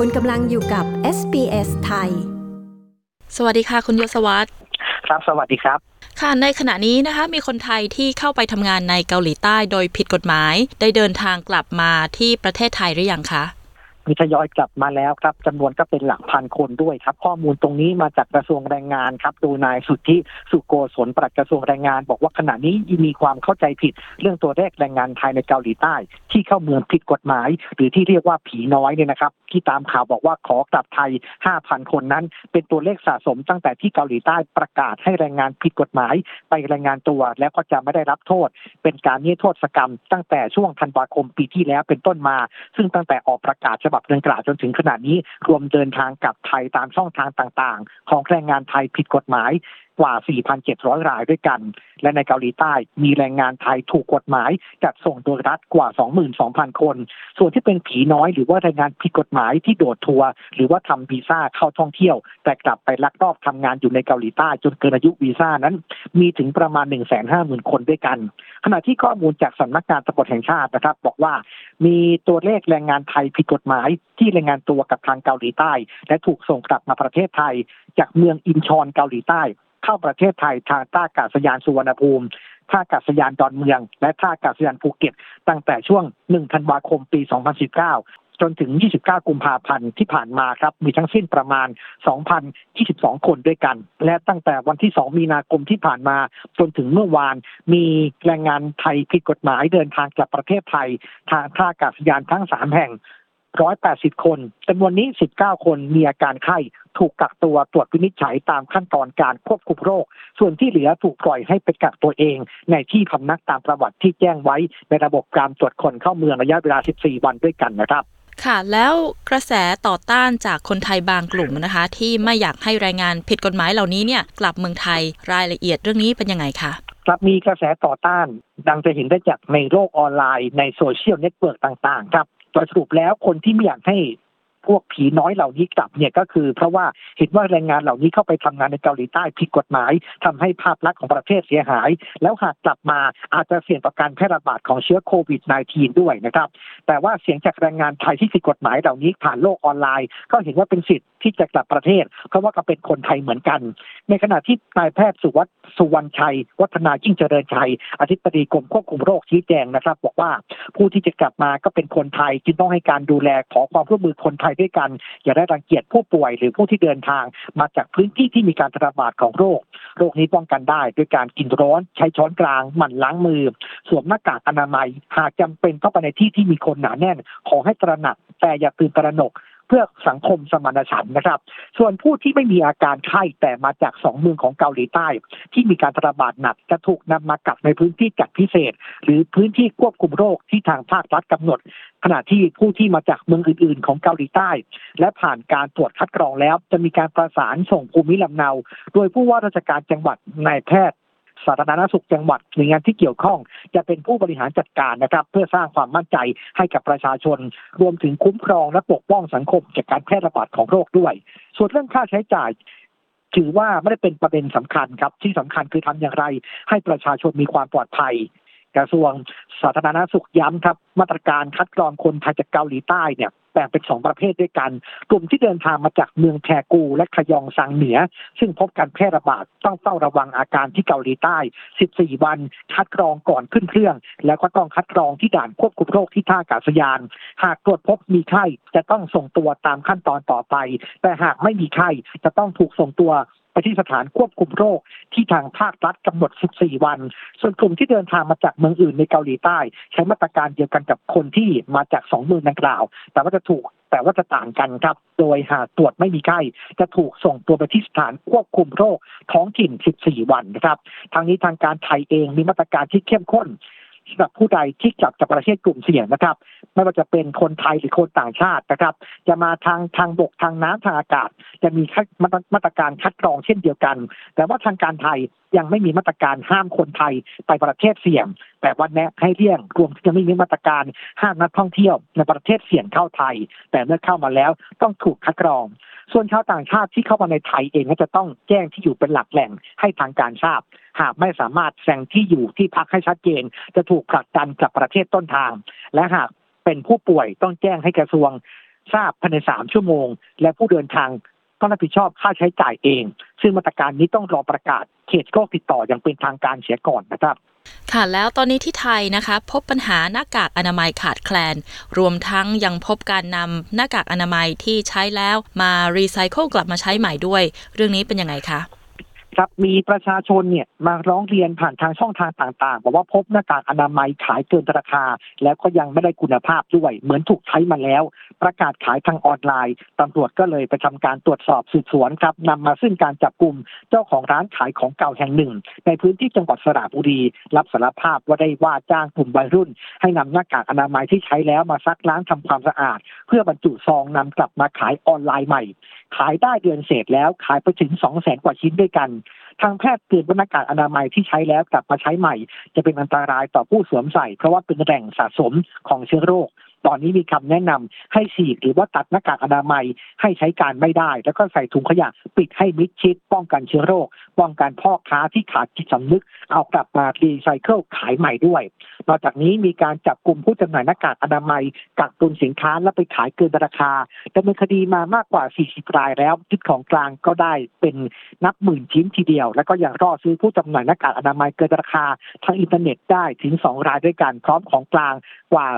คุณกำลังอยู่กับ SBS ไทย สวัสดีค่ะ คุณยศวัตรครับ สวัสดีครับ ค่ะ ในขณะนี้นะคะ มีคนไทยที่เข้าไปทำงานในเกาหลีใต้โดยผิดกฎหมาย ได้เดินทางกลับมาที่ประเทศไทยหรือยังคะ มีทยอยกลับมาแล้วครับจำนวนก็เป็นหลักพันคนด้วยครับ ข้อมูลตรงนี้มาจากกระทรวงแรงงานครับโดยนายสุทธิสุโกศลปลัดกระทรวงแรงงาน บอกว่าขณะนี้มีความเข้าใจผิด เรื่องตัวเลขแรงงานไทยในเกาหลีใต้ ที่เข้าเมืองผิดกฎหมาย หรือที่เรียกว่าผีน้อยเนี่ยนะครับ ที่ตามข่าวบอกว่าขอกลับไทย 5,000 คนนั้น เป็นตัวเลขสะสมตั้งแต่ที่เกาหลีใต้ประกาศให้แรงงานผิดกฎหมาย ไปแรายงานตัวแล้วก็จะไม่ได้รับโทษ เป็นการนิรโทษกรรม ตั้งแต่ช่วงธันวาคมปีที่แล้วเป็นต้นมา ซึ่งตั้งแต่ออกประกาศฉบับดังกล่าวจนถึงขณะนี้รวมเดินทางกลับไทยตามช่องทางต่าง ๆ ของแรงงานไทยผิดกฎหมาย กว่า 4,700 รายด้วยกัน และในเกาหลีใต้มีแรงงานไทยถูกกฎหมาย จัดส่งโดยรัฐกว่า 22,000 คน ส่วนที่เป็นผีน้อยหรือว่าแรงงานผิดกฎหมายที่โดดทัวร์หรือว่าทำวีซ่าเข้าท่องเที่ยว แต่กลับไปลักลอบทำงานอยู่ในเกาหลีใต้จนเกินอายุวีซ่านั้น มีถึงประมาณ 150,000 คนด้วยกัน ขณะที่ข้อมูลจากสำนักงานตำรวจแห่งชาตินะครับ บอกว่ามีตัวเลขแรงงานไทยผิดกฎหมาย ที่แรงงานตัวกับทางเกาหลีใต้ และถูกส่งกลับมาประเทศไทย จากเมืองอินชอนเกาหลีใต้ เข้าประเทศไทยทางท่าอากาศยานสุวรรณภูมิท่าอากาศยานดอนเมือง และท่าอากาศยานภูเก็ต ตั้งแต่ช่วง 1 ธันวาคม ปี 2019 จนถึง 29 กุมภาพันธ์ที่ผ่านมาครับ มีทั้งสิ้นประมาณ 2,022 คนด้วยกัน และตั้งแต่วันที่ 2 มีนาคมที่ผ่านมา จนถึงเมื่อวาน มีแรงงานไทยผิดกฎหมายเดินทางกลับประเทศไทย ทางท่าอากาศยานทั้ง 3 แห่ง 180 คนจำนวนนี้ 19 คนมีอาการไข้ ถูกกักตัวตรวจวินิจฉัยตามขั้นตอนการควบคุมโรค ส่วนที่เหลือถูกปล่อยให้ไปกักตัวเอง ในที่พำนักตามประวัติที่แจ้งไว้ ในระบบการตรวจคนเข้าเมืองระยะเวลา 14 วันด้วยกันนะครับค่ะแล้วกระแสต่อต้านจากคนไทยบางกลุ่มนะคะ ที่ไม่อยากให้แรงงานผิดกฎหมายเหล่านี้เนี่ยกลับเมืองไทยรายละเอียดเรื่องนี้เป็นยังไงคะครับมีกระแสต่อต้าน ดังจะเห็นได้จากในโลกออนไลน์ในโซเชียลเน็ตเวิร์กต่างๆ ครับ โดยสรุปแล้วคนที่ไม่อยากให้ พวกผีน้อยเหล่านี้กลับเนี่ยก็คือ เพราะว่าเห็นว่าแรงงานเหล่านี้เข้าไปทำงานในเกาหลีใต้ผิดกฎหมายทำให้ภาพลักษณ์ของประเทศเสียหาย แล้วหากกลับมาอาจจะเสี่ยงต่อการแพร่ระบาดของเชื้อโควิด -19 ด้วยนะครับ แต่ว่าเสียงจากแรงงานไทยที่ผิดกฎหมายเหล่านี้ผ่านโลกออนไลน์ ก็เห็นว่าเป็นสิทธิ์ที่จะกลับประเทศเพราะว่าก็เป็นคนไทยเหมือนกัน ในขณะที่นายแพทย์สุวัตสุวรรณชัย วัฒนายิ่งเจริญชัยอธิบดีกรมควบคุมโรคชี้แจงนะครับ บอกว่าผู้ที่จะกลับมาก็เป็นคนไทยจึงต้องให้การดูแลขอความร่วมมือคนไทยด้วยกัน อย่าได้รังเกียจผู้ป่วยหรือผู้ที่เดินทาง มาจากพื้นที่ที่มีการระบาดของโรค โรคนี้ป้องกันได้ด้วยการกินร้อนใช้ช้อนกลางหมั่นล้างมือ สวมหน้ากากอนามัย หากจำเป็นเข้าไปในที่ที่มีคนหนาแน่น ขอให้ตระหนักแต่อย่าตื่นตระหนก เพื่อสังคมสมานฉันท์นะครับ ส่วนผู้ที่ไม่มีอาการไข้แต่มาจากสองเมืองของเกาหลีใต้ ที่มีการระบาดหนักจะถูกนำมากักในพื้นที่จัดพิเศษ หรือพื้นที่ควบคุมโรคที่ทางภาครัฐกำหนด ขณะที่ผู้ที่มาจากเมืองอื่น ๆ ของเกาหลีใต้ และผ่านการตรวจคัดกรองแล้ว จะมีการประสานส่งภูมิลำเนา โดยผู้ว่าราชการจังหวัดนายแพทย์ สาธารณสุขจังหวัดหน่วยงานที่เกี่ยวข้อง จะเป็นผู้บริหารจัดการนะครับ เพื่อสร้างความมั่นใจให้กับประชาชน รวมถึงคุ้มครองและปกป้องสังคมจากการแพร่ระบาดของโรคด้วย ส่วนเรื่องค่าใช้จ่ายถือว่าไม่ได้เป็นประเด็นสำคัญครับ ที่สำคัญคือทำอย่างไร ให้ประชาชนมีความปลอดภัย กระทรวงสาธารณสุขย้ำครับ มาตรการคัดกรองคนไทยจากเกาหลีใต้เนี่ย แบ่งเป็นสองประเภทด้วยกัน กลุ่มที่เดินทางมาจากเมืองแทกูและขยองซังเหนือ ซึ่งพบการแพร่ระบาดต้องเฝ้าระวังอาการที่เกาหลีใต้ 14 วัน คัดกรองก่อนขึ้นเครื่อง แล้วก็ต้องคัดกรองที่ด่านควบคุมโรคที่ท่าอากาศยาน หากตรวจพบมีไข้จะต้องส่งตัวตามขั้นตอนต่อไป แต่หากไม่มีไข้จะต้องถูกส่งตัว ไปที่สถานควบคุมโรคที่ทางภาครัฐกำหนด 14 วัน ส่วนกลุ่มที่เดินทางมาจากเมืองอื่นในเกาหลีใต้ ใช้มาตรการเดียวกันกับคนที่มาจากสองเมืองดังกล่าว แต่ว่าจะถูกแต่ว่าจะต่างกันครับ โดยหากตรวจไม่มีไข้ จะถูกส่งตัวไปที่สถานควบคุมโรคท้องถิ่น 14 วันนะครับ ทางนี้ทางการไทยเองมีมาตรการที่เข้มข้น สำหรับผู้ใดที่กลับจากประเทศกลุ่มเสี่ยงนะครับ ไม่ว่าจะเป็นคนไทยหรือคนต่างชาตินะครับ จะมาทางทางบกทางน้ำทางอากาศ จะมีมาตรการคัดกรองเช่นเดียวกัน แต่ว่าทางการไทยยังไม่มีมาตรการห้ามคนไทยไปประเทศเสี่ยง แต่วันแนะให้เลี่ยงรวมถึงจะไม่มีมาตรการห้ามนักท่องเที่ยวในประเทศเสี่ยงเข้าไทย แต่เมื่อเข้ามาแล้วต้องถูกคัดกรอง ส่วนชาวต่างชาติที่เข้ามาในไทยเองก็จะต้องแจ้งที่อยู่เป็นหลักแหล่งให้ทางการทราบ หากไม่สามารถแสงที่อยู่ที่พักให้ชัดเจน จะถูกผลักดันกลับประเทศต้นทาง และหากเป็นผู้ป่วยต้องแจ้งให้กระทรวงทราบภายในสามชั่วโมง และผู้เดินทางต้องรับผิดชอบค่าใช้จ่ายเอง ซึ่งมาตรการนี้ต้องรอประกาศเขตโรคติดต่ออย่างเป็นทางการเสียก่อนนะครับ ค่ะแล้วตอนนี้ที่ไทยนะคะพบปัญหาหน้ากากอนามัยขาดแคลน รวมทั้งยังพบการนำหน้ากากอนามัยที่ใช้แล้วมารีไซเคิลกลับมาใช้ใหม่ด้วย เรื่องนี้เป็นยังไงคะ ครับมีประชาชนเนี่ยมาร้องเรียนผ่านทางช่องทางต่างๆบอกว่าพบหน้ากากอนามัยขายเกินราคา แล้วก็ยังไม่ได้คุณภาพด้วย เหมือนถูกใช้มาแล้ว ประกาศขายทางออนไลน์ตำรวจก็เลยไปทำการตรวจสอบสืบสวนครับนำมาซึ่งการจับกลุ่มเจ้าของร้านขายของเก่าแห่งหนึ่ง ในพื้นที่จังหวัดสระบุรี รับสารภาพว่าได้ว่าจ้างกลุ่มวัยรุ่น ให้นำหน้ากากอนามัยที่ใช้แล้วมาซักล้างทำความสะอาด เพื่อบรรจุซองนำกลับมาขายออนไลน์ใหม่ ขายได้เดือนเศษแล้วขายไปถึง2 0 0แสนกว่าชิ้นด้วยกัน ทางแพทย์เตือนว่าหน้ากากอนามัยที่ใช้แล้วกลับมาใช้ใหม่ จะเป็นอันตรายต่อผู้สวมใส่ เพราะว่าเป็นแหล่งสะสมของเชื้อโรค ตอนนี้มีคำแนะนำให้ฉีกหรือว่าตัดหน้ากากอนามัยให้ใช้การไม่ได้ แล้วก็ใส่ถุงขยะปิดให้มิดชิด ป้องกันเชื้อโรค ป้องกันพ่อค้าที่ขาดจิตสำนึก เอากลับมารีไซเคิลขายใหม่ด้วย นอกจากนี้มีการจับกลุ่มผู้จำหน่ายหน้ากากอนามัยกักตุนสินค้าและไปขายเกินราคาดำเนินคดีมามากกว่า 40 รายแล้วยึดของกลางก็ได้เป็นนับหมื่นชิ้นทีเดียว แล้วก็ยังล่อซื้อผู้จำหน่ายหน้ากากอนามัยเกินราคาทางอินเทอร์เน็ตได้ถึง 2 รายด้วยกันพร้อมของกลางกว่า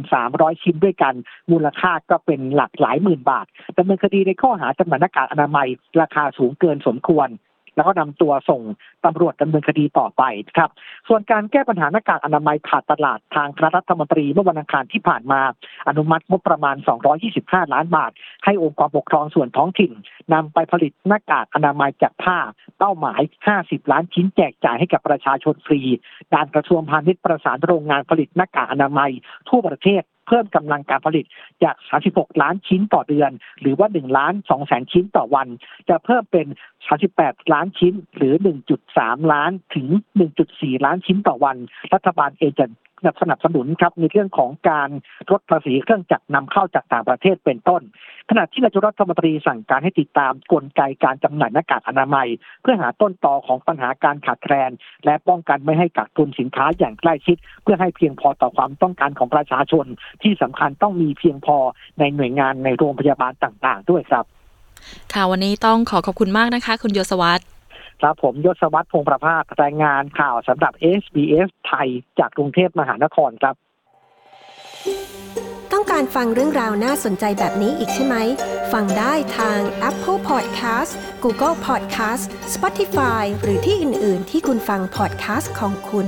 4,300ร้อยชิ้นด้วยกัน มูลค่าก็เป็นหลักหลายหมื่นบาทดำเนินคดีในข้อหาจำหน่ายหน้ากากอนามัย ราคาสูงเกินสมควรแล้วก็นำตัวส่งตำรวจดำเนินคดีต่อไปครับ ส่วนการแก้ปัญหาหน้ากากอนามัยขาดตลาดทางคณะรัฐมนตรีเมื่อวันอังคารที่ผ่านมา อนุมัติงบประมาณ 225 ล้านบาท ให้องค์กรปกครองส่วนท้องถิ่นนำไปผลิตหน้ากากอนามัยจากผ้า เป้าหมาย 50 ล้านชิ้นแจกจ่ายให้กับประชาชนฟรี ด้านกระทรวงพาณิชย์ประสานโรงงานผลิตหน้ากากอนามัย ทั่วประเทศ เพิ่มกำลังการผลิตจาก 36 ล้านชิ้นต่อเดือน หรือว่า 1 ล้าน2แสนชิ้นต่อวัน จะเพิ่มเป็น 38 ล้านชิ้น หรือ 1.3 ล้านถึง 1.4 ล้านชิ้นต่อวัน รัฐบาลเองจะ สนับสนุนครับในเรื่องของการลดภาษีเครื่องจักรนำเข้าจากต่างประเทศเป็นต้น ขณะที่นายกรัฐมนตรีสั่งการให้ติดตามกลไกการจำหน่ายหน้ากากอนามัย เพื่อหาต้นตอของปัญหาการขาดแคลน และป้องกันไม่ให้กักตุนสินค้าอย่างใกล้ชิด เพื่อให้เพียงพอต่อความต้องการของประชาชน ที่สำคัญต้องมีเพียงพอในหน่วยงานในโรงพยาบาลต่าง ๆ ด้วยครับ ค่ะวันนี้ต้องขอขอบคุณมากนะคะ คุณโยสวัสด์ ครับผมยศวัตรพงประภาสรายงานข่าวสำหรับ SBS ไทยจากกรุงเทพมหานครครับ ต้องการฟังเรื่องราวน่าสนใจแบบนี้อีกใช่ไหม ฟังได้ทาง Apple Podcast Google Podcast Spotify หรือที่อื่น ๆ ที่คุณฟัง podcast ของคุณ